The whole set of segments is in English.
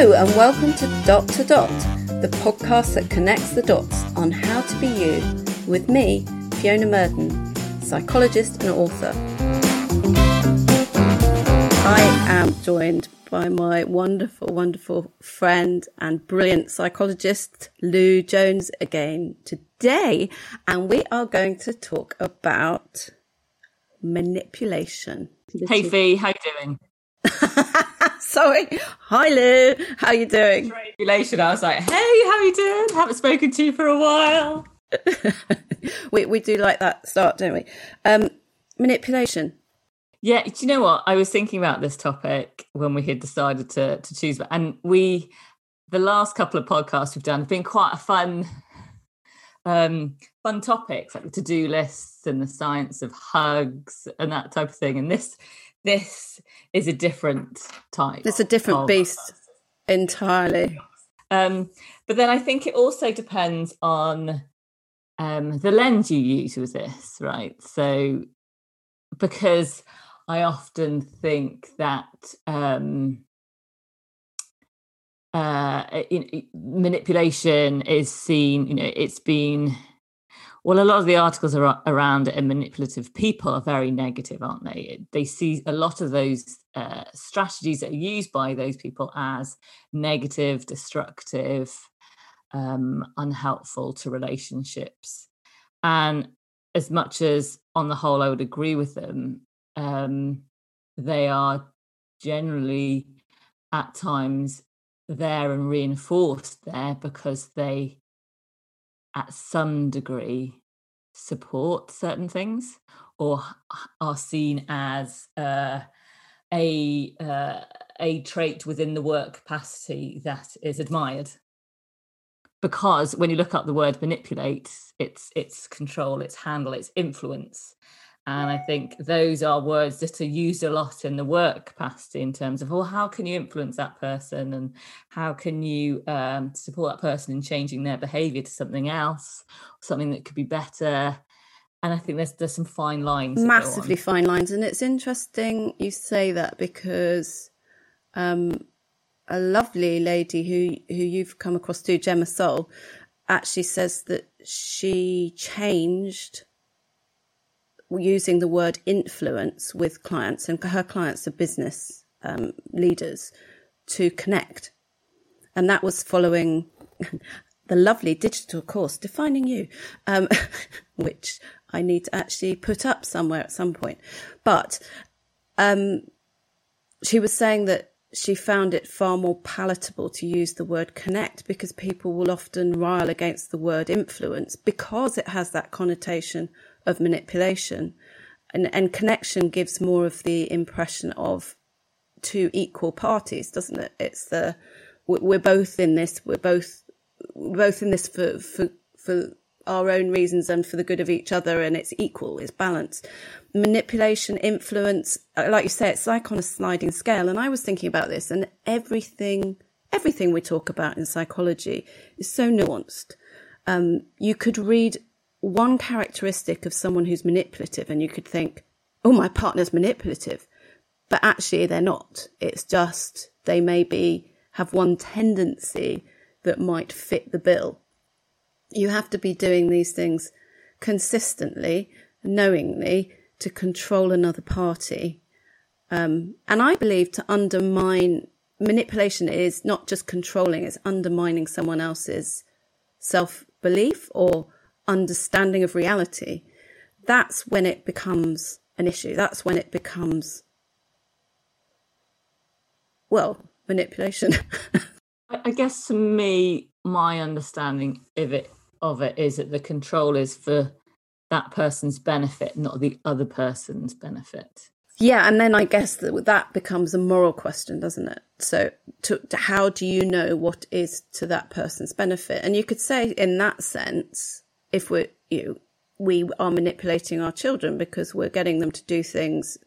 Hello, and welcome to Dot to Dot, the podcast that connects the dots on how to be you with me, Fiona Murden, psychologist and author. I am joined by my wonderful, wonderful friend and brilliant psychologist, Lou Jones, again today. And we are going to talk about manipulation. Hey, Fee, how you doing? Sorry. Hi, Lou. How you doing? Manipulation. I was like, hey, how you doing? Haven't spoken to you for a while. we, we do like that start, don't we? Um, manipulation. Yeah, do you know what? I was thinking about this topic when we had decided to to choose, and we the last couple of podcasts we've done have been quite a fun um fun topics like the to-do lists and the science of hugs and that type of thing and this this is a different type it's a different beast entirely. Um but then i think it also depends on um the lens you use with this right? So because I often think that um, uh, manipulation is seen, you know, it's been, well, a lot of the articles are around it and manipulative people are very negative, aren't they? They see a lot of those uh, strategies that are used by those people as negative, destructive, um, unhelpful to relationships. And as much as on the whole I would agree with them, um, they are generally at times there and reinforced there because they at some degree support certain things or are seen as uh, a uh, a trait within the work capacity that is admired. Because when you look up the word manipulate it's it's control it's handle it's influence and I think those are words that are used a lot in the work capacity in terms of, well, how can you influence that person and how can you um, support that person in changing their behavior to something else, something that could be better. And I think there's there's some fine lines. Massively fine lines. And it's interesting you say that because um, a lovely lady who who you've come across too, Gemma Soul, actually says that she changed using the word influence with clients, and her clients are business um, leaders to connect. And that was following the lovely digital course, Defining You, um, which I need to actually put up somewhere at some point. But um, she was saying that she found it far more palatable to use the word connect because people will often rile against the word influence because it has that connotation of manipulation. And, and connection gives more of the impression of two equal parties, doesn't it? It's the, we're both in this, we're both, we're both in this for, for, for our own reasons and for the good of each other and it's equal, it's balanced. Manipulation, influence, uh, like you say, it's like on a sliding scale. And I was thinking about this and everything, everything we talk about in psychology is so nuanced. Um, you could read one characteristic of someone who's manipulative and you could think, oh, my partner's manipulative. But actually they're not. It's just they maybe have one tendency that might fit the bill. You have to be doing these things consistently, knowingly to control another party. Um, and I believe to undermine manipulation is not just controlling, it's undermining someone else's self belief or understanding of reality, that's when it becomes an issue. That's when it becomes, well, manipulation. I guess to me, my understanding of it of it is that the control is for that person's benefit, not the other person's benefit. Yeah, and then I guess that that becomes a moral question, doesn't it? So, to, to how do you know what is to that person's benefit? And you could say, in that sense, if we're you know, we are manipulating our children because we're getting them to do things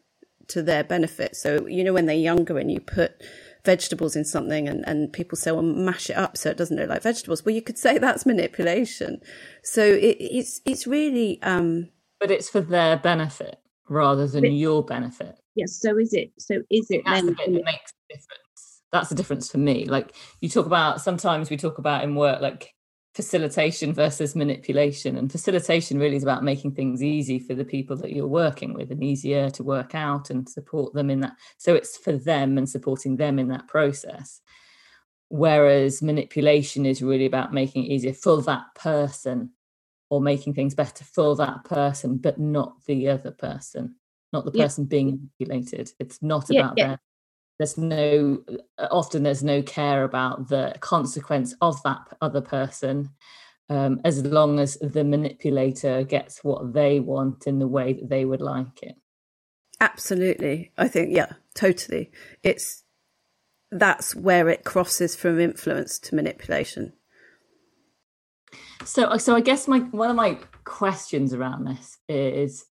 to their benefit. So, you know, when they're younger and you put vegetables in something and, and people say, well, mash it up so it doesn't look like vegetables. Well, you could say that's manipulation. So it, it's, it's really, um, but it's for their benefit rather than your benefit. Yes. So is it, so is it that's then, the bit that makes a difference. that's the difference for me like you talk about sometimes we talk about in work like facilitation versus manipulation and facilitation really is about making things easy for the people that you're working with and easier to work out and support them in that so it's for them and supporting them in that process whereas manipulation is really about making it easier for that person or making things better for that person but not the other person not the person yeah. being manipulated it's not yeah, about yeah. their there's no uh, often there's no care about the consequence of that other person um, as long as the manipulator gets what they want in the way that they would like it. Absolutely. I think yeah totally. It's that's where it crosses from influence to manipulation. So so i guess my one of my questions around this is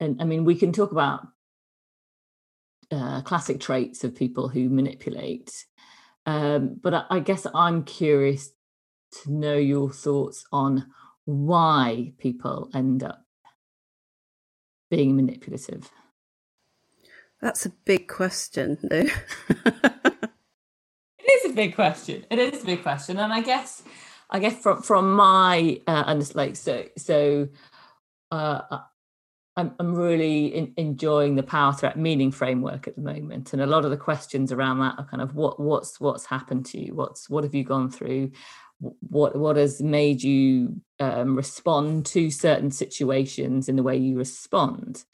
and i mean we can talk about uh, classic traits of people who manipulate. Um, but I, I guess I'm curious to know your thoughts on why people end up being manipulative. That's a big question, Lou. it is a big question. It is a big question, and I guess, I guess from from my uh, like so so, uh, I'm, I'm really in, enjoying the power threat meaning framework at the moment, and a lot of the questions around that are kind of what what's what's happened to you, what's what have you gone through, what what has made you um, respond to certain situations in the way you respond,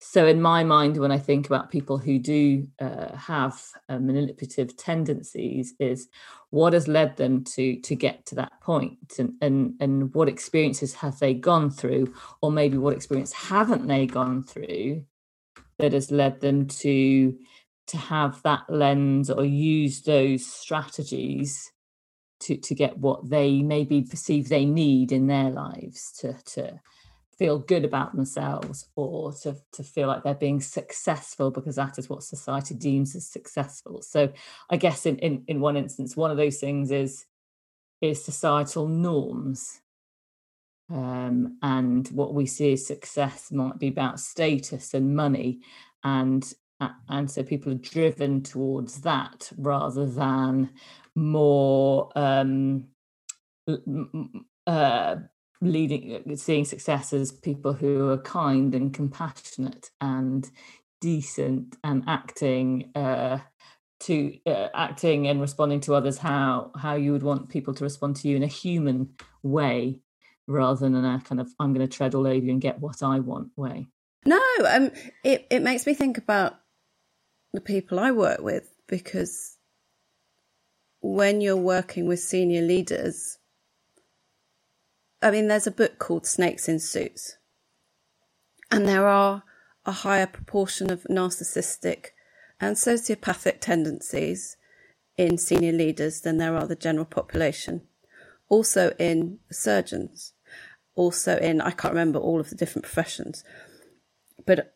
so in my mind when i think about people who do uh, have uh, manipulative tendencies is what has led them to to get to that point? And, and and what experiences have they gone through? Or maybe what experience haven't they gone through that has led them to to have that lens or use those strategies to to get what they maybe perceive they need in their lives to to feel good about themselves or to, to feel like they're being successful because that is what society deems as successful. So i guess in, in in one instance one of those things is is societal norms. Um, and what we see as success might be about status and money and and so people are driven towards that rather than more um, uh, leading uh, seeing success as people who are kind and compassionate and decent and acting uh, to uh, acting and responding to others how how you would want people to respond to you in a human way rather than a kind of I'm going to tread all over you and get what I want way. No, um, it it makes me think about the people I work with because when you're working with senior leaders, I mean, there's a book called Snakes in Suits, and there are a higher proportion of narcissistic and sociopathic tendencies in senior leaders than there are the general population. Also in surgeons, also in, I can't remember all of the different professions, but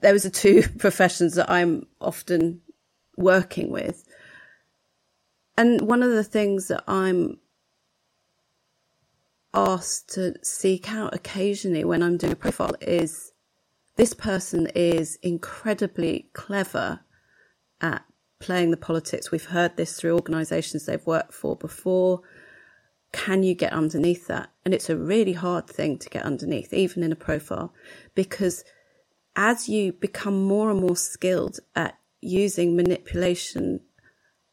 those are two professions that I'm often working with. And one of the things that I'm asked to seek out occasionally when I'm doing a profile is this person is incredibly clever at playing the politics. We've heard this through organizations they've worked for before. Can you get underneath that? And it's a really hard thing to get underneath, even in a profile, because as you become more and more skilled at using manipulation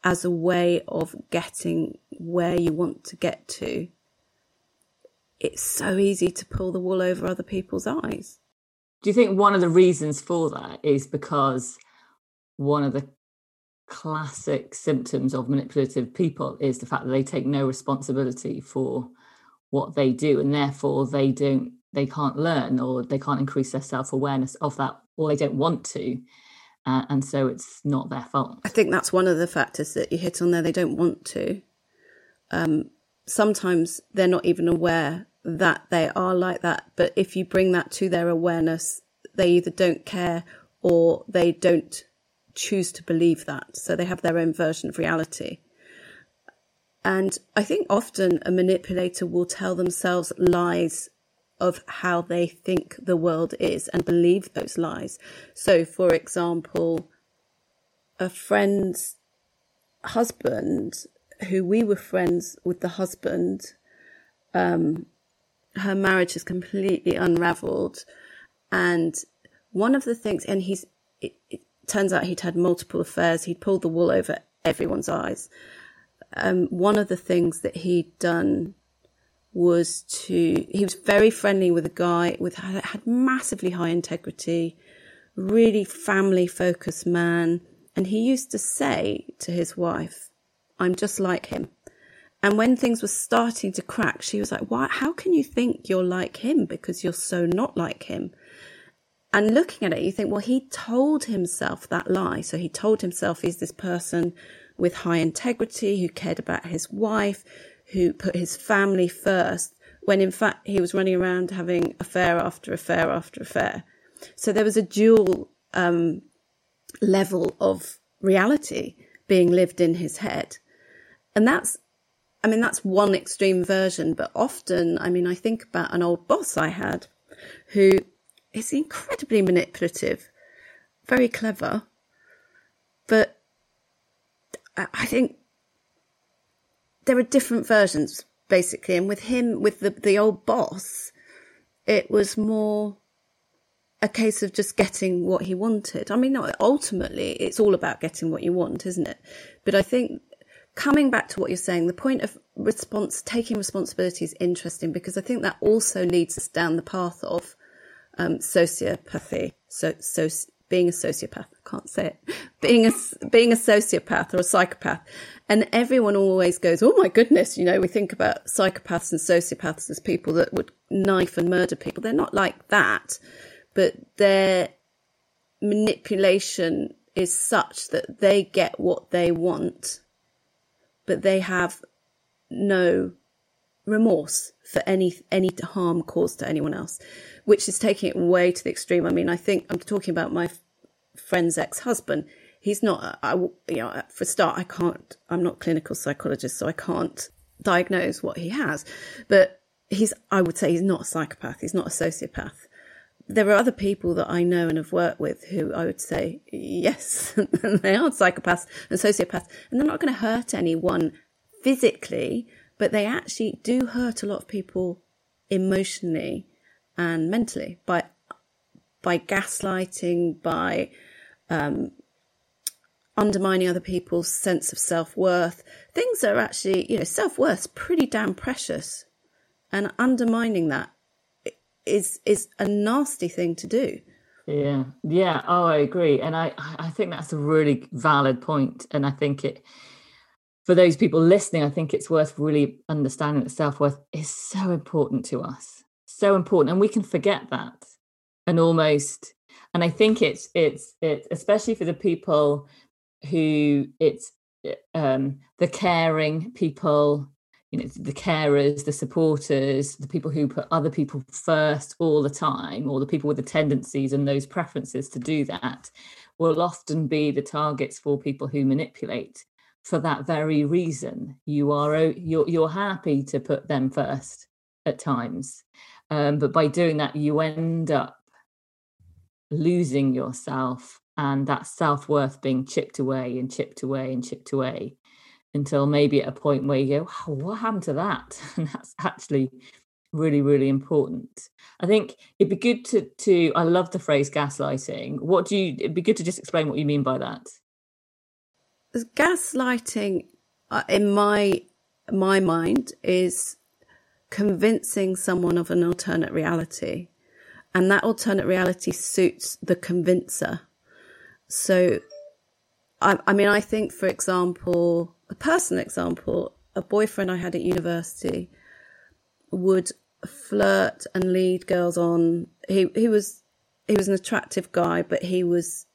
as a way of getting where you want to get to, it's so easy to pull the wool over other people's eyes. Do you think one of the reasons for that is because one of the classic symptoms of manipulative people is the fact that they take no responsibility for what they do and therefore they don't they can't learn or they can't increase their self-awareness of that or they don't want to uh, and so it's not their fault i think that's one of the factors that you hit on there they don't want to um, sometimes they're not even aware that they are like that. But if you bring that to their awareness, they either don't care or they don't choose to believe that. So they have their own version of reality. And I think often a manipulator will tell themselves lies of how they think the world is and believe those lies. So, for example, a friend's husband, who we were friends with the husband, um, her marriage is completely unraveled. And one of the things, and he's, it, it turns out he'd had multiple affairs. He'd pulled the wool over everyone's eyes. Um, one of the things that he'd done was to, he was very friendly with a guy with, had massively high integrity, really family focused man. And he used to say to his wife, I'm just like him. And when things were starting to crack, she was like, "Why? How can you think you're like him? Because you're so not like him." And looking at it, you think, well, he told himself that lie. So he told himself he's this person with high integrity who cared about his wife, who put his family first, when in fact he was running around having affair after affair after affair. So there was a dual um, level of reality being lived in his head. And that's I mean, that's one extreme version, but often, I mean, I think about an old boss I had who is incredibly manipulative, very clever, but I think there are different versions basically. And with him, with the, the old boss, it was more a case of just getting what he wanted. I mean, ultimately, it's all about getting what you want, isn't it? But I think coming back to what you're saying, the point of response, taking responsibility is interesting because I think that also leads us down the path of um, sociopathy. So, so being a sociopath, I can't say it, being a, being a sociopath or a psychopath. And everyone always goes, Oh my goodness, you know, we think about psychopaths and sociopaths as people that would knife and murder people. They're not like that, but their manipulation is such that they get what they want but they have no remorse for any any harm caused to anyone else, which is taking it way to the extreme. I mean, I think I'm talking about my friend's ex-husband. He's not. I you know for a start, I can't. I'm not clinical psychologist, so I can't diagnose what he has. But he's. I would say he's not a psychopath. He's not a sociopath. There are other people that I know and have worked with who I would say, yes, they are psychopaths and sociopaths, and they're not going to hurt anyone physically, but they actually do hurt a lot of people emotionally and mentally by by gaslighting, by um, undermining other people's sense of self worth. Things that are actually, you know, self worth's pretty damn precious, and undermining that is is a nasty thing to do. Yeah, yeah. Oh, I agree, and I I think that's a really valid point, and I think it for those people listening, I think it's worth really understanding that self worth is so important to us, so important, and we can forget that, and almost, and I think it's it's it's especially for the people who it's um the caring people you know the carers the supporters the people who put other people first all the time or the people with the tendencies and those preferences to do that will often be the targets for people who manipulate for that very reason. You are you're, you're happy to put them first at times um, but by doing that you end up losing yourself and that self-worth being chipped away and chipped away and chipped away until maybe at a point where you go, what happened to that? And that's actually really, really important. I think it'd be good to to I love the phrase gaslighting. What do you it'd be good to just explain what you mean by that. Gaslighting uh, in my my mind is convincing someone of an alternate reality and that alternate reality suits the convincer. So I, I mean I think for example a personal example, a boyfriend I had at university would flirt and lead girls on. He he was he was an attractive guy, but he was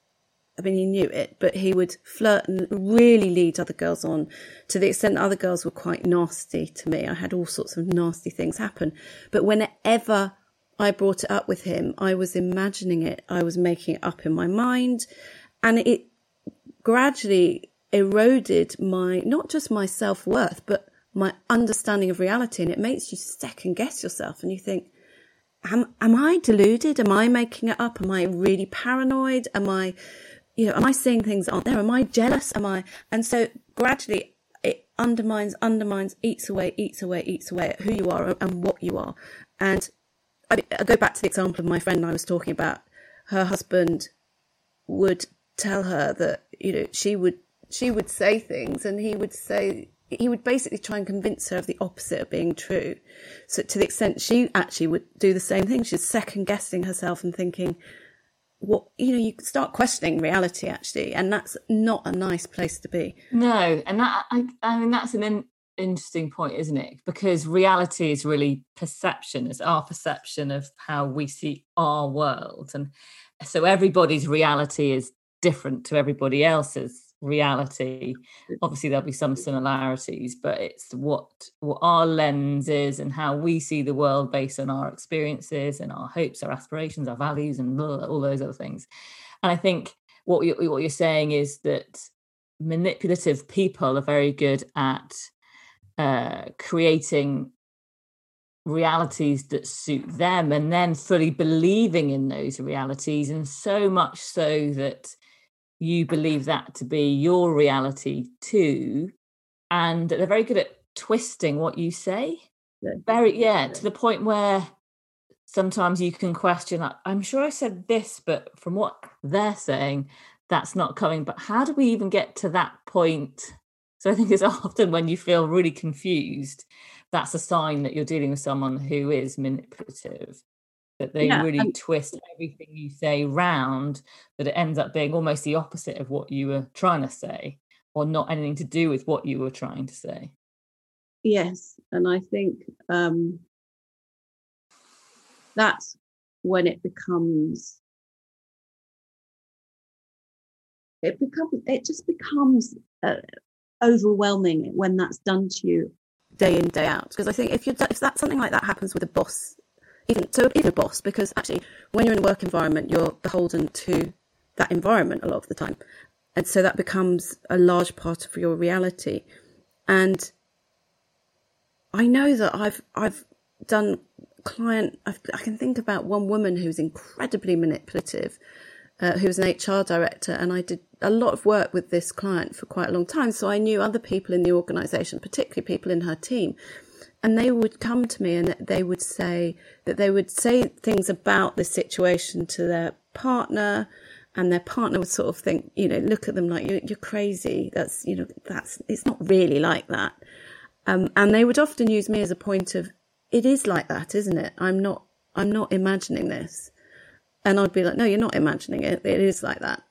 I mean, he knew it, but he would flirt and really lead other girls on to the extent other girls were quite nasty to me. I had all sorts of nasty things happen. But whenever I brought it up with him, I was imagining it, I was making it up in my mind. And it gradually eroded my, not just my self worth, but my understanding of reality. And it makes you second guess yourself and you think, am, am I deluded? Am I making it up? Am I really paranoid? Am I, you know, am I seeing things aren't there? Am I jealous? Am I? And so gradually it undermines, undermines, eats away, eats away, eats away at who you are and what you are. And I, I go back to the example of my friend I was talking about. Her husband would tell her that, you know, she would, she would say things and he would say, he would basically try and convince her of the opposite of being true. So to the extent she actually would do the same thing, she's second guessing herself and thinking, what you know, you start questioning reality actually, and that's not a nice place to be. No, and that I, I mean that's an in, interesting point, isn't it? Because reality is really perception, it's our perception of how we see our world, and so everybody's reality is different to everybody else's reality. Obviously there'll be some similarities but it's what what our lens is and how we see the world based on our experiences and our hopes our aspirations our values and all those other things. And i think what you, what you're saying is that manipulative people are very good at uh, creating realities that suit them and then fully believing in those realities and so much so that you believe that to be your reality too and they're very good at twisting what you say. Very yeah to the point where sometimes you can question like, i'm sure i said this but from what they're saying that's not coming. But how do we even get to that point? So i think it's often when you feel really confused that's a sign that you're dealing with someone who is manipulative that they yeah, really and- twist everything you say round that it ends up being almost the opposite of what you were trying to say or not anything to do with what you were trying to say. Yes and i think um that's when it becomes it becomes it just becomes uh, overwhelming when that's done to you day in day out because i think if you if that something like that happens with a boss even so even a boss because actually when you're in a work environment you're beholden to that environment a lot of the time. And so that becomes a large part of your reality. And i know that i've i've done client I've, i can think about one woman who's incredibly manipulative uh, who was an hr director and i did a lot of work with this client for quite a long time. So i knew other people in the organization particularly people in her team and they would come to me and they would say that they would say things about the situation to their partner and their partner would sort of think you know look at them like you're, you're crazy. That's you know that's it's not really like that. Um, and they would often use me as a point of it is like that isn't it? I'm not i'm not imagining this. And i'd be like no you're not imagining it. It is like that.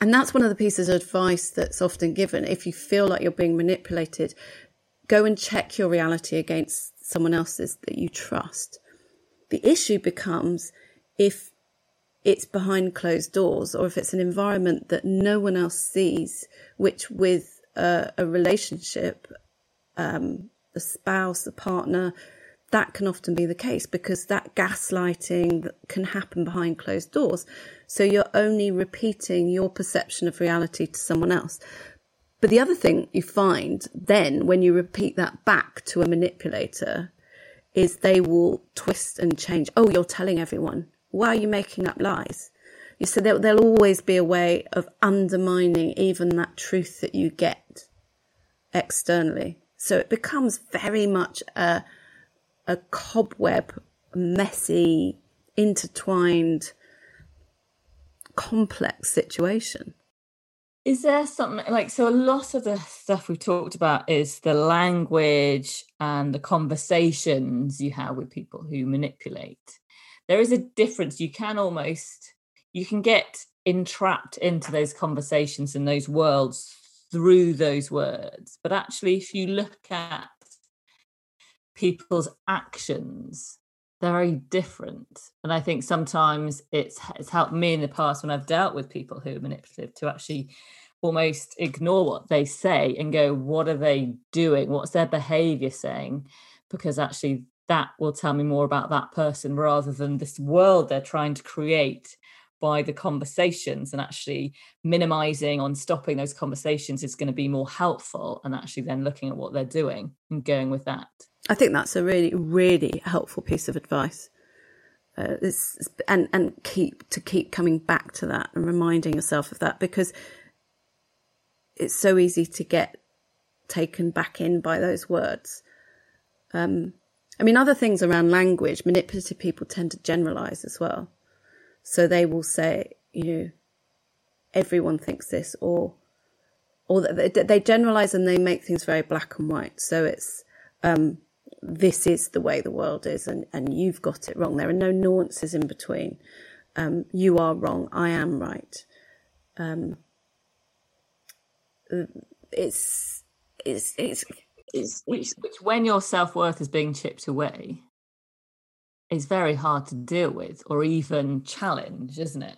And that's one of the pieces of advice that's often given. If you feel like you're being manipulated go and check your reality against someone else's that you trust. The issue becomes if it's behind closed doors or if it's an environment that no one else sees, which with a, a relationship, um, the spouse, a partner, that can often be the case because that gaslighting can happen behind closed doors. So you're only repeating your perception of reality to someone else. But the other thing you find then when you repeat that back to a manipulator is they will twist and change. Oh, you're telling everyone. Why are you making up lies? You said there, there'll always be a way of undermining even that truth that you get externally. So it becomes very much a, a cobweb, messy, intertwined, complex situation. Is there something like so? A lot of the stuff we've talked about is the language and the conversations you have with people who manipulate. There is a difference. You can almost you can get entrapped into those conversations and those worlds through those words. But actually, if you look at people's actions, they're very different. And I think sometimes it's it's helped me in the past when I've dealt with people who are manipulative to actually almost ignore what they say and go, what are they doing? What's their behavior saying? Because actually that will tell me more about that person rather than this world they're trying to create by the conversations and actually minimizing on stopping those conversations is going to be more helpful and actually then looking at what they're doing and going with that I think that's a really, really helpful piece of advice. uh, and and keep to keep coming back to that and reminding yourself of that because it's so easy to get taken back in by those words. Um, I mean, other things around language, manipulative people tend to generalize as well. So they will say, you know, everyone thinks this, or or they, they generalize and they make things very black and white. So it's um, this is the way the world is, and and you've got it wrong. There are no nuances in between. Um, you are wrong. I am right. Um, it's it's it's, it's, which, which when your self-worth is being chipped away is very hard to deal with or even challenge isn't it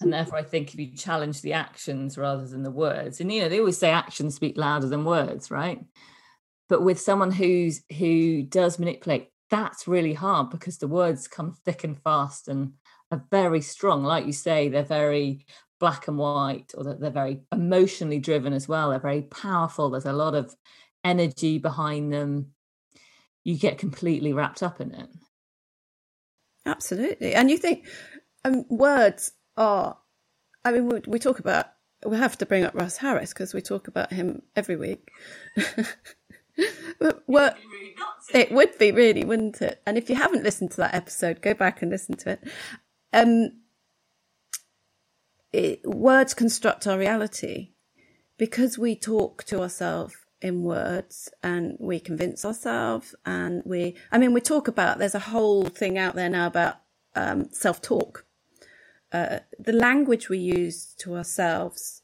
and therefore i think if you challenge the actions rather than the words and you know they always say actions speak louder than words right but with someone who's who does manipulate that's really hard because the words come thick and fast and are very strong. Like you say they're very black and white or that they're very emotionally driven as well. They're very powerful. There's a lot of energy behind them. You get completely wrapped up in it. Absolutely. And you think um, words are i mean we, we talk about we have to bring up russ harris because we talk about him every week what it would be really wouldn't it? And if you haven't listened to that episode go back and listen to it. Um it, words construct our reality. Because we talk to ourselves in words and we convince ourselves and we i mean we talk about there's a whole thing out there now about um, self-talk. Uh, the language we use to ourselves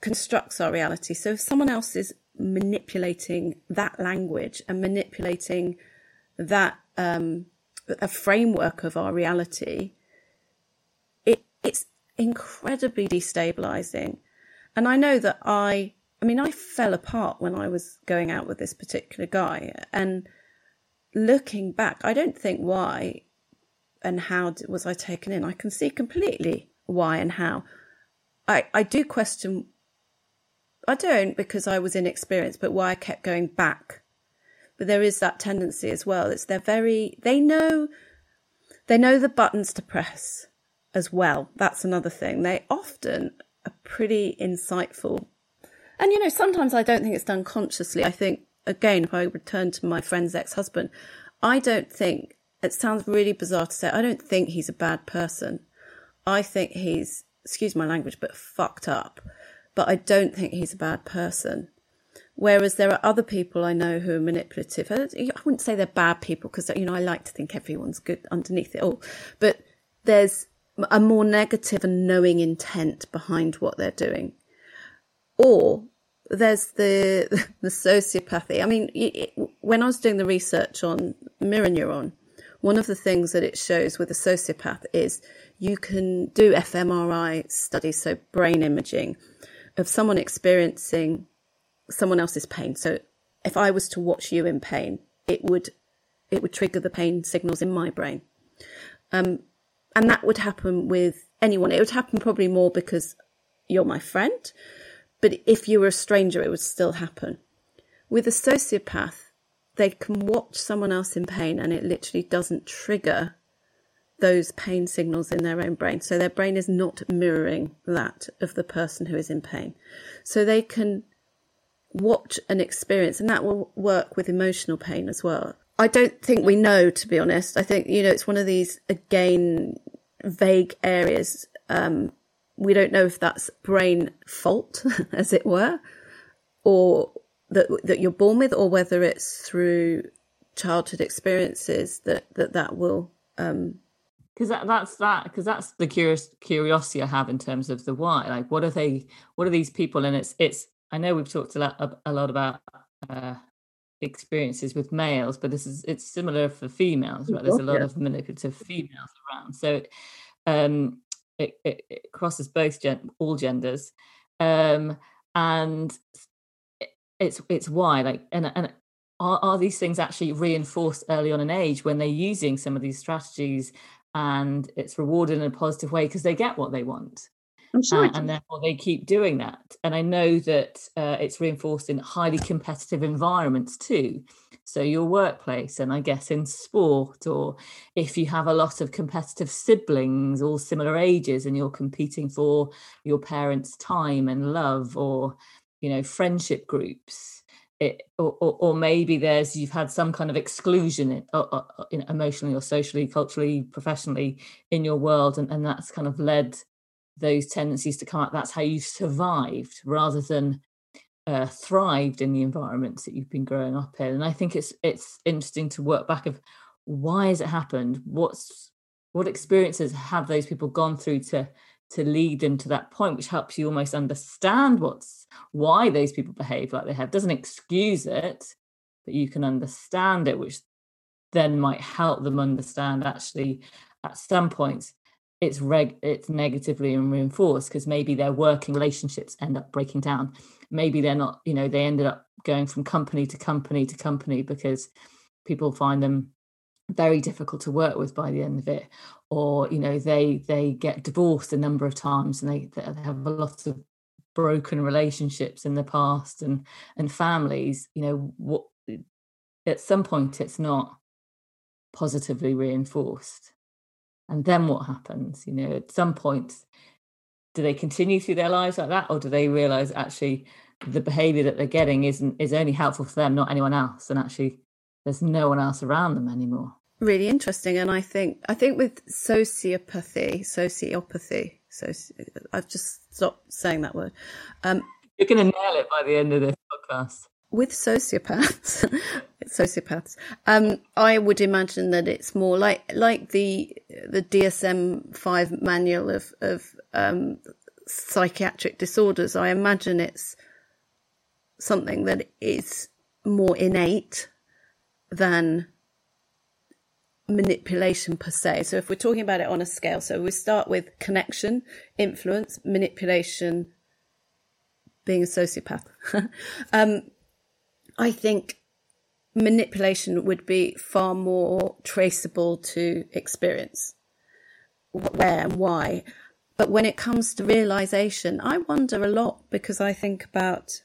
constructs our reality. So if someone else is manipulating that language and manipulating that um, a framework of our reality it, it's incredibly destabilizing. And I know that I, I mean, I fell apart when I was going out with this particular guy. And looking back, I don't think why and how was I taken in. I can see completely why and how. I, I do question, I don't because I was inexperienced, but why I kept going back. But there is that tendency as well. It's they're very, they know, they know the buttons to press as well. That's another thing. They often are pretty insightful. And, you know, sometimes I don't think it's done consciously. I think, again, if I return to my friend's ex husband, I don't think, it sounds really bizarre to say, I don't think he's a bad person. I think he's, excuse my language, but fucked up. But I don't think he's a bad person. Whereas there are other people I know who are manipulative. I wouldn't say they're bad people because, you know, I like to think everyone's good underneath it all. But there's a more negative and knowing intent behind what they're doing. Or there's the the sociopathy. I mean, it, when I was doing the research on mirror neuron, one of the things that it shows with a sociopath is you can do fMRI studies, so brain imaging, of someone experiencing someone else's pain. So if I was to watch you in pain, it would it would trigger the pain signals in my brain. Um, and that would happen with anyone. It would happen probably more because you're my friend. But if you were a stranger, it would still happen. With a sociopath, they can watch someone else in pain and it literally doesn't trigger those pain signals in their own brain. So their brain is not mirroring that of the person who is in pain. So they can watch and experience, and that will work with emotional pain as well. I don't think we know, to be honest. I think, you know, it's one of these, again, vague areas. Um, we don't know if that's brain fault, as it were, or that that you're born with, or whether it's through childhood experiences that that that will. Um, because that, that's that because that's the curious curiosity I have in terms of the why. Like, what are they? What are these people? And it's it's. I know we've talked a lot a lot about uh, experiences with males, but this is it's similar for females, right? There's a lot of manipulative females around, so um, it, it, it, crosses both gen- all genders, um, and it's it's why like and and are, are these things actually reinforced early on in age when they're using some of these strategies and it's rewarded in a positive way because they get what they want sure. Uh, and therefore they keep doing that. And I know that uh, it's reinforced in highly competitive environments too. so your workplace and i guess in sport or if you have a lot of competitive siblings all similar ages and you're competing for your parents time and love or you know friendship groups it, or, or, or, maybe there's you've had some kind of exclusion in, or, or, in emotionally or socially culturally professionally in your world and, and that's kind of led those tendencies to come out that's how you've survived rather than uh, thrived in the environments that you've been growing up in. And i think it's it's interesting to work back of why has it happened? What's what experiences have those people gone through to to lead them to that point which helps you almost understand what's why those people behave like they have. Doesn't excuse it but you can understand it which then might help them understand actually at some points it's reg it's negatively reinforced because maybe their working relationships end up breaking down. Maybe they're not you know they ended up going from company to company to company because people find them very difficult to work with by the end of it or you know they they get divorced a number of times and they, they have a lot of broken relationships in the past and and families you know what at some point it's not positively reinforced. And then what happens? You know at some point do they continue through their lives like that or do they realize actually the behavior that they're getting isn't is only helpful for them not anyone else? And actually there's no one else around them anymore really interesting and i think i think with sociopathy sociopathy so i've just stopped saying that word. Um, you're going to nail it by the end of this podcast. with sociopaths sociopaths um, i would imagine that it's more like like the the dsm-5 manual of of um, psychiatric disorders. I imagine it's something that is more innate than manipulation per se. So if we're talking about it on a scale, so we start with connection, influence, manipulation, being a sociopath. um, I think manipulation would be far more traceable to experience, where and why. But when it comes to realization, I wonder a lot because I think about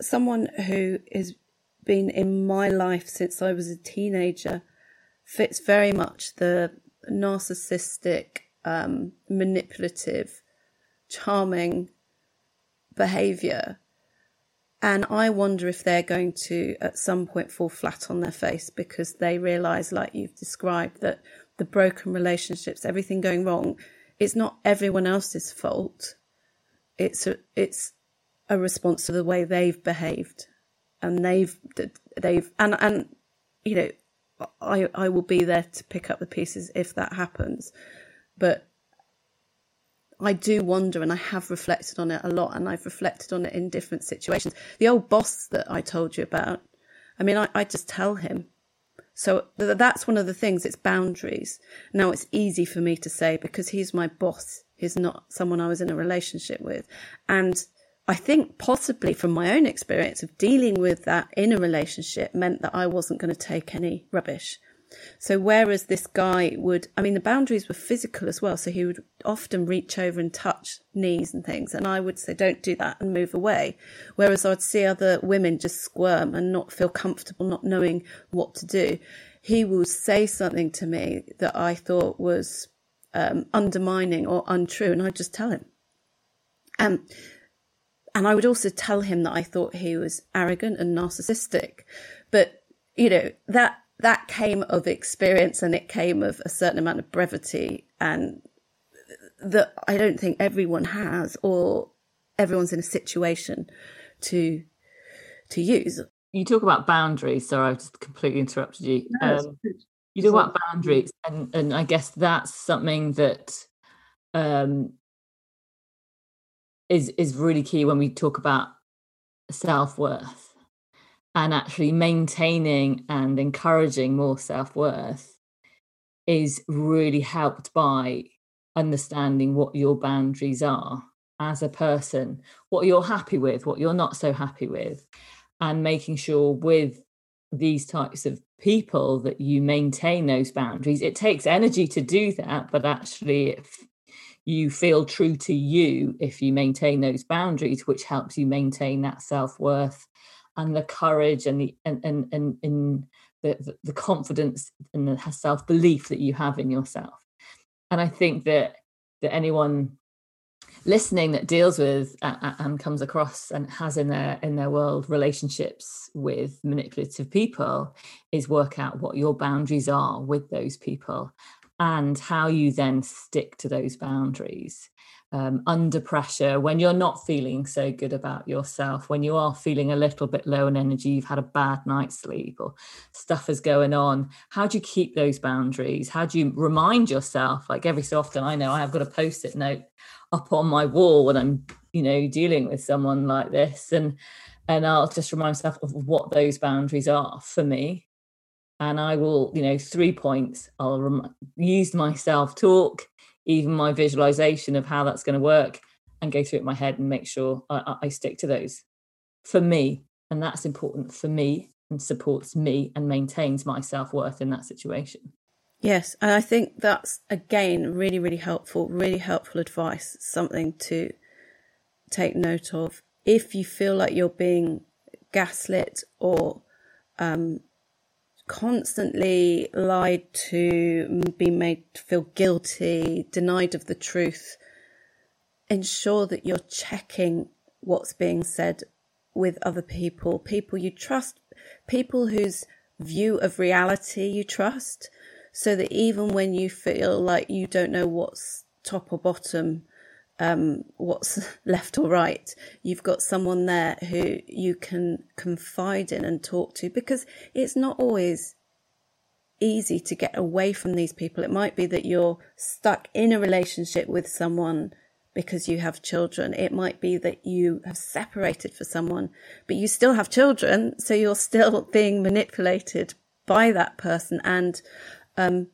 someone who has been in my life since I was a teenager fits very much the narcissistic, um, manipulative, charming behavior. And I wonder if they're going to at some point fall flat on their face because they realize, like you've described, that the broken relationships, everything going wrong, it's not everyone else's fault. It's a, it's a response to the way they've behaved and they've they've and and you know I I will be there to pick up the pieces if that happens. But I do wonder and I have reflected on it a lot and I've reflected on it in different situations. The old boss that I told you about I mean I, I just tell him. So that's one of the things it's boundaries. Now it's easy for me to say because he's my boss he's not someone I was in a relationship with and I think possibly from my own experience of dealing with that in a relationship meant that I wasn't going to take any rubbish. So whereas this guy would, I mean, the boundaries were physical as well. So he would often reach over and touch knees and things. And I would say, don't do that and move away. Whereas I'd see other women just squirm and not feel comfortable, not knowing what to do. He would say something to me that I thought was um, undermining or untrue. And I'd just tell him. Um, and I would also tell him that I thought he was arrogant and narcissistic. But, you know, that, that came of experience and it came of a certain amount of brevity and that I don't think everyone has or everyone's in a situation to, to use. You talk about boundaries. Sorry, I've just completely interrupted you. No, um, you talk about boundaries and, and I guess that's something that um, is is really key when we talk about self-worth and actually maintaining and encouraging more self-worth is really helped by understanding what your boundaries are as a person what you're happy with what you're not so happy with and making sure with these types of people that you maintain those boundaries. It takes energy to do that but actually you feel true to you if you maintain those boundaries, which helps you maintain that self worth and the courage and the and and and, and the, the confidence and the self belief that you have in yourself. And I think that that anyone listening that deals with and comes across and has in their in their world relationships with manipulative people is work out what your boundaries are with those people and how you then stick to those boundaries um, under pressure, when you're not feeling so good about yourself, when you are feeling a little bit low in energy, you've had a bad night's sleep or stuff is going on, how do you keep those boundaries? How do you remind yourself? Like every so often, I know I have got a post it note up on my wall when I'm, you know, dealing with someone like this. And and I'll just remind myself of what those boundaries are for me. And I will, you know, three points. I'll rem- use my self talk even my visualization of how that's going to work and go through it in my head and make sure I, I stick to those for me. And that's important for me and supports me and maintains my self worth in that situation. Yes, and I think that's again really, really helpful, really helpful advice, something to take note of. If you feel like you're being gaslit or um, constantly lied to, be made to feel guilty, denied of the truth, ensure that you're checking what's being said with other people, people you trust, people whose view of reality you trust, so that even when you feel like you don't know what's top or bottom, um, what's left or right. You've got someone there who you can confide in and talk to because it's not always easy to get away from these people. It might be that you're stuck in a relationship with someone because you have children. It might be that you have separated for someone, but you still have children. So you're still being manipulated by that person. And, um,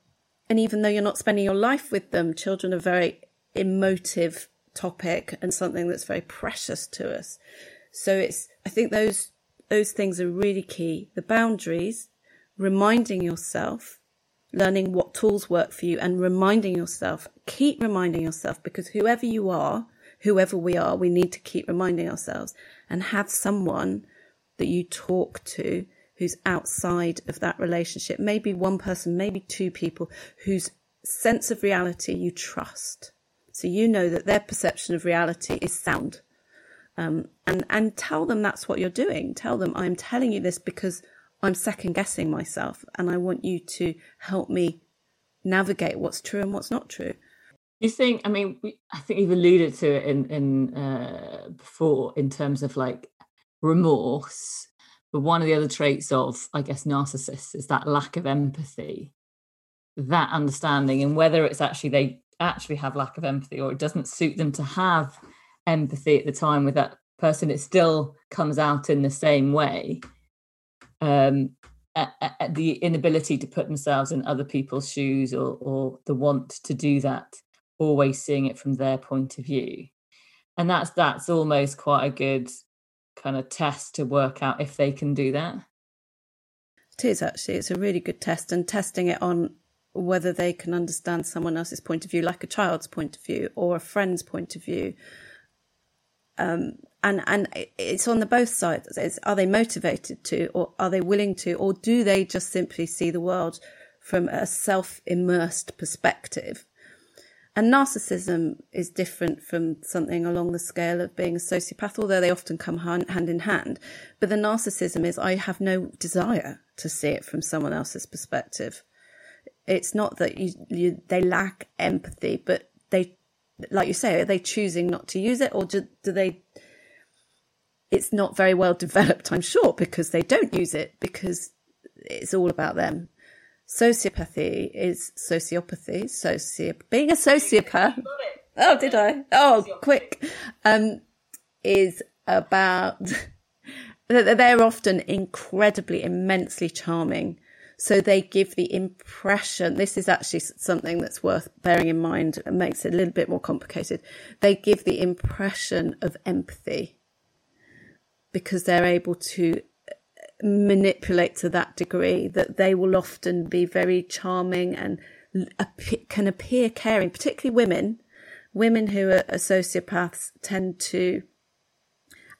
and even though you're not spending your life with them, children are very emotive topic and something that's very precious to us. So it's, I think those, those things are really key. The boundaries, reminding yourself, learning what tools work for you and reminding yourself, keep reminding yourself because whoever you are, whoever we are, we need to keep reminding ourselves and have someone that you talk to who's outside of that relationship. Maybe one person, maybe two people whose sense of reality you trust so you know that their perception of reality is sound. Um, and, and tell them that's what you're doing. Tell them, I'm telling you this because I'm second guessing myself and I want you to help me navigate what's true and what's not true. You think? I mean, I think you've alluded to it in in uh, before in terms of like remorse. But one of the other traits of, I guess, narcissists is that lack of empathy, that understanding, and whether it's actually they actually have lack of empathy or it doesn't suit them to have empathy at the time with that person it still comes out in the same way. Um the inability to put themselves in other people's shoes or or the want to do that always seeing it from their point of view. And that's that's almost quite a good kind of test to work out if they can do that. It is actually. It's a really good test and testing it on whether they can understand someone else's point of view, like a child's point of view or a friend's point of view. Um, and and it's on the both sides. It's, are they motivated to, or are they willing to, or do they just simply see the world from a self-immersed perspective? And narcissism is different from something along the scale of being a sociopath, although they often come hand in hand. But the narcissism is I have no desire to see it from someone else's perspective. It's not that you, you they lack empathy, but they, like you say, are they choosing not to use it, or do, do they? It's not very well developed, I'm sure, because they don't use it because it's all about them. Sociopathy is sociopathy. Soci being a sociopath. Oh, did I? Oh, quick. Um, is about. That they're often incredibly, immensely charming so they give the impression, this is actually something that's worth bearing in mind and makes it a little bit more complicated. They give the impression of empathy because they're able to uh, manipulate to that degree that they will often be very charming and can appear caring, particularly women. Women who are sociopaths tend to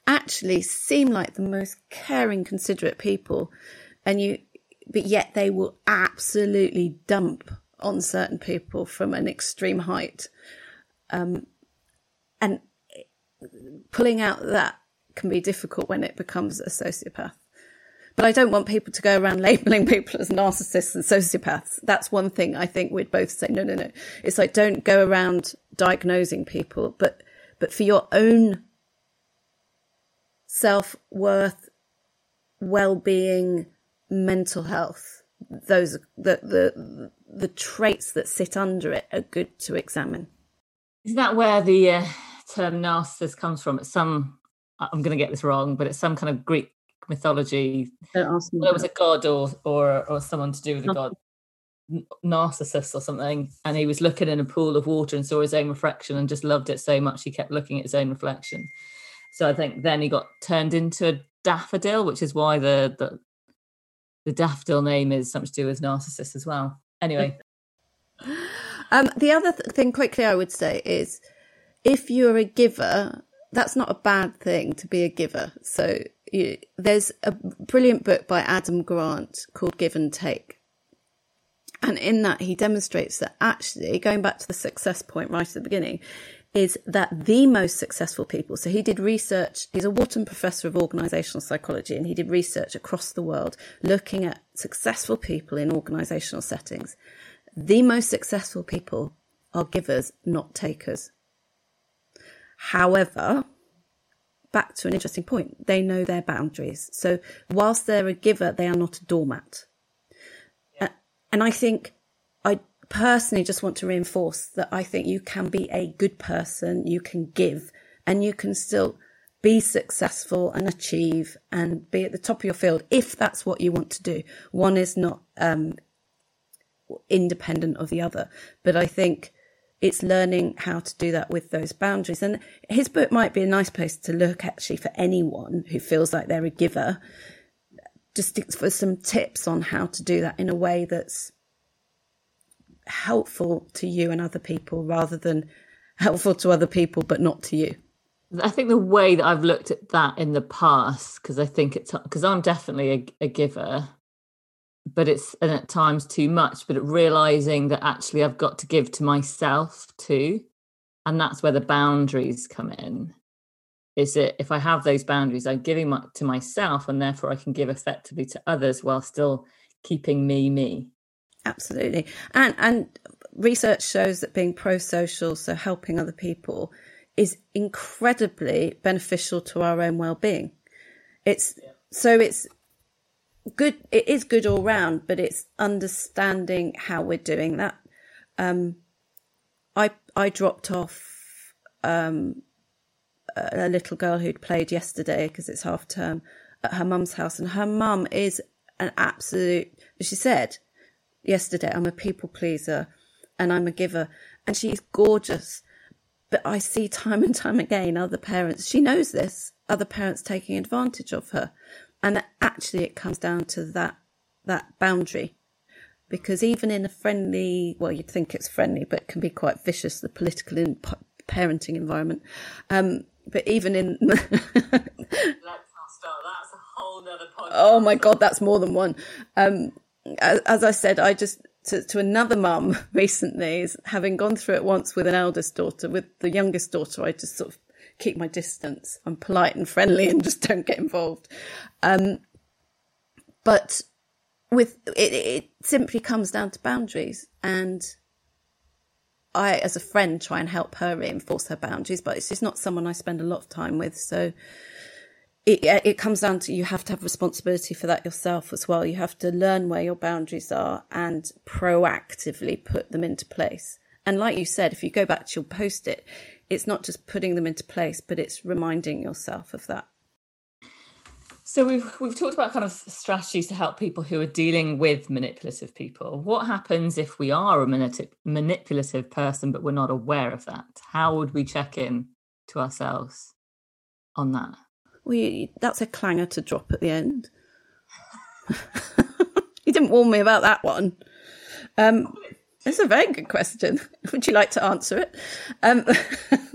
actually seem like the most caring, considerate people, and you, but yet they will absolutely dump on certain people from an extreme height. Um, and pulling out that can be difficult when it becomes a sociopath. But I don't want people to go around labeling people as narcissists and sociopaths. That's one thing I think we'd both say, no, no, no. It's like, don't go around diagnosing people, but, but for your own self worth, well being, mental health, those, the, the, the traits that sit under it are good to examine. Isn't that where the uh, term narcissist comes from? It's some, I'm going to get this wrong, but it's some kind of Greek mythology. Don't ask me. There was a god or or or someone to do with a god, Narcissus or something, and he was looking in a pool of water and saw his own reflection and just loved it so much he kept looking at his own reflection. So I think then he got turned into a daffodil, which is why the the, the daffodil name is something to do with Narcissus as well. Anyway. Um, the other th- thing, quickly, I would say is if you're a giver, that's not a bad thing to be a giver. So you, there's a brilliant book by Adam Grant called Give and Take. And in that, he demonstrates that actually, going back to the success point right at the beginning, is that the most successful people. So he did research. He's a Wharton professor of organizational psychology and he did research across the world looking at successful people in organizational settings. The most successful people are givers, not takers. However, back to an interesting point, they know their boundaries. So whilst they're a giver, they are not a doormat. Yeah. Uh, and I think I personally just want to reinforce that I think you can be a good person, you can give, and you can still be successful and achieve and be at the top of your field if that's what you want to do. One is not um, independent of the other. But I think it's learning how to do that with those boundaries. And his book might be a nice place to look actually for anyone who feels like they're a giver, just for some tips on how to do that in a way that's helpful to you and other people rather than helpful to other people but not to you. I think the way that I've looked at that in the past, because I think it's because I'm definitely a, a giver, but it's and at times too much but realizing that actually i've got to give to myself too and that's where the boundaries come in is that if i have those boundaries i'm giving to myself and therefore i can give effectively to others while still keeping me me absolutely and and research shows that being pro-social so helping other people is incredibly beneficial to our own well-being it's yeah. so it's good it is good all round but it's understanding how we're doing that um i i dropped off um a little girl who'd played yesterday because it's half term at her mum's house and her mum is an absolute she said yesterday i'm a people pleaser and i'm a giver and she's gorgeous but i see time and time again other parents she knows this other parents taking advantage of her. And actually it comes down to that that boundary because even in a friendly well you'd think it's friendly but it can be quite vicious the political in parenting environment. Um, but even in That's a whole other point. oh my god that's more than one. Um, as, i said i just to, to another mum recently is having gone through it once with an eldest daughter with the youngest daughter i just sort of keep my distance. I'm polite and friendly and just don't get involved. Um, but with it, it simply comes down to boundaries and I, as a friend, try and help her reinforce her boundaries, but it's just not someone I spend a lot of time with. So it, it comes down to you have to have responsibility for that yourself as well. You have to learn where your boundaries are and proactively put them into place. And like you said, if you go back to your post it, it's not just putting them into place, but it's reminding yourself of that. So we've we've talked about kind of strategies to help people who are dealing with manipulative people. What happens if we are a manip- manipulative person but we're not aware of that? How would we check in to ourselves on that? We that's a clanger to drop at the end. you didn't warn me about that one. Um, it's a very good question. Would you like to answer it? Um,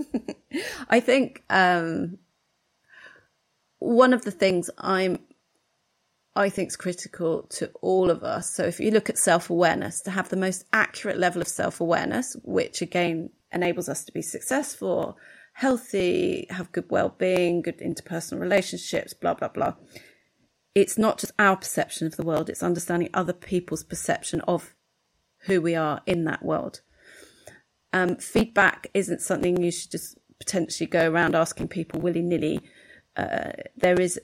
I think um, one of the things I'm I think is critical to all of us. So if you look at self awareness, to have the most accurate level of self awareness, which again enables us to be successful, healthy, have good well being, good interpersonal relationships, blah, blah, blah. It's not just our perception of the world, it's understanding other people's perception of who we are in that world. Um, feedback isn't something you should just potentially go around asking people willy nilly. Uh, there is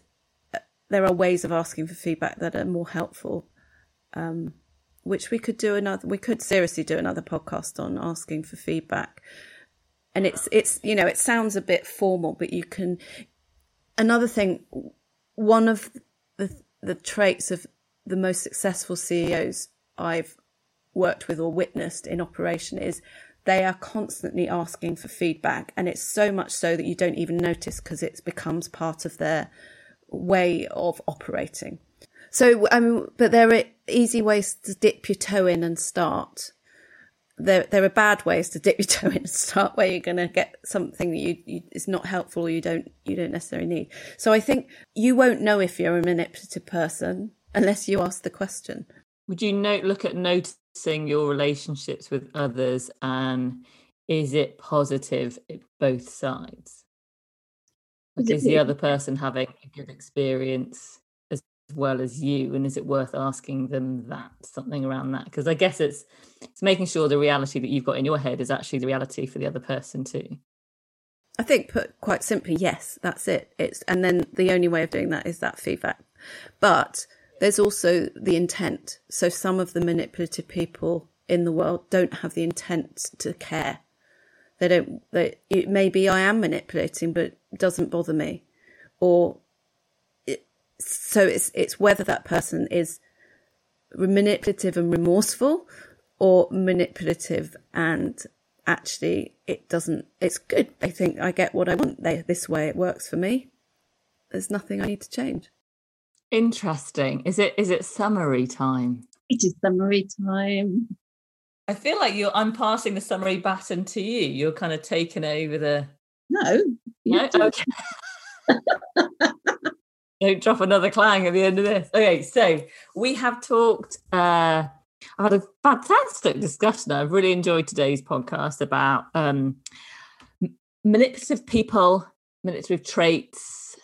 there are ways of asking for feedback that are more helpful, um, which we could do another. We could seriously do another podcast on asking for feedback. And it's it's you know it sounds a bit formal, but you can. Another thing, one of the the traits of the most successful CEOs I've worked with or witnessed in operation is they are constantly asking for feedback and it's so much so that you don't even notice because it becomes part of their way of operating. So, mean, but there are easy ways to dip your toe in and start. There, there are bad ways to dip your toe in and start where you're going to get something that you, you is not helpful or you don't you don't necessarily need. So I think you won't know if you're a manipulative person unless you ask the question. Would you note look at noticing your relationships with others and is it positive at both sides? Like, is the other person having a good experience as well as you? And is it worth asking them that something around that? Because I guess it's it's making sure the reality that you've got in your head is actually the reality for the other person too. I think put quite simply, yes, that's it. It's and then the only way of doing that is that feedback. But there's also the intent. So some of the manipulative people in the world don't have the intent to care. They don't. They, it maybe I am manipulating, but doesn't bother me, or so it's it's whether that person is manipulative and remorseful, or manipulative and actually it doesn't. It's good. They think I get what I want. They, this way it works for me. There's nothing I need to change. Interesting. Is it is it summary time? It is summary time. I feel like you're. I'm passing the summary baton to you. You're kind of taking over the. No. No. Okay. Don't drop another clang at the end of this. Okay, so we have talked. Uh, I've had a fantastic discussion. I've really enjoyed today's podcast about um, manipulative people, manipulative traits,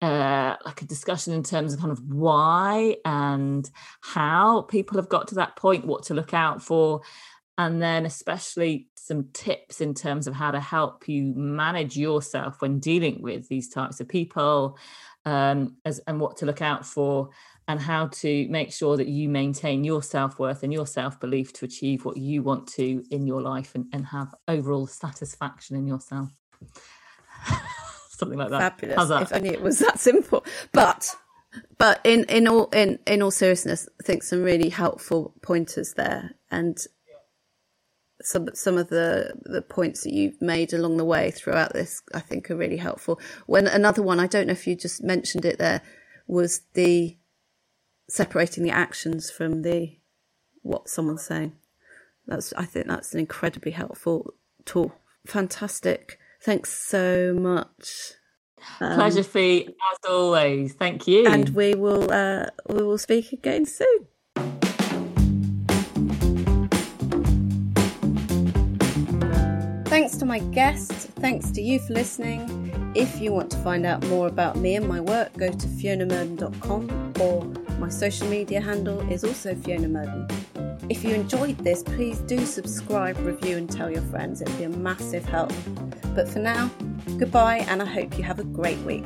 uh, like a discussion in terms of kind of why and how people have got to that point, what to look out for, and then especially some tips in terms of how to help you manage yourself when dealing with these types of people, um, as and what to look out for, and how to make sure that you maintain your self worth and your self belief to achieve what you want to in your life and, and have overall satisfaction in yourself something like that. Fabulous. That? If only it was that simple. But but in in all in in all seriousness, I think some really helpful pointers there, and some some of the the points that you've made along the way throughout this, I think, are really helpful. When another one, I don't know if you just mentioned it there, was the separating the actions from the what someone's saying. That's I think that's an incredibly helpful tool. Fantastic. Thanks so much. Um, Pleasure, Fee, as always. Thank you. And we will uh, we will speak again soon. Thanks to my guests. Thanks to you for listening. If you want to find out more about me and my work, go to fionamurden.com or my social media handle is also Fiona Murden. If you enjoyed this, please do subscribe, review, and tell your friends. It'd be a massive help. But for now, goodbye, and I hope you have a great week.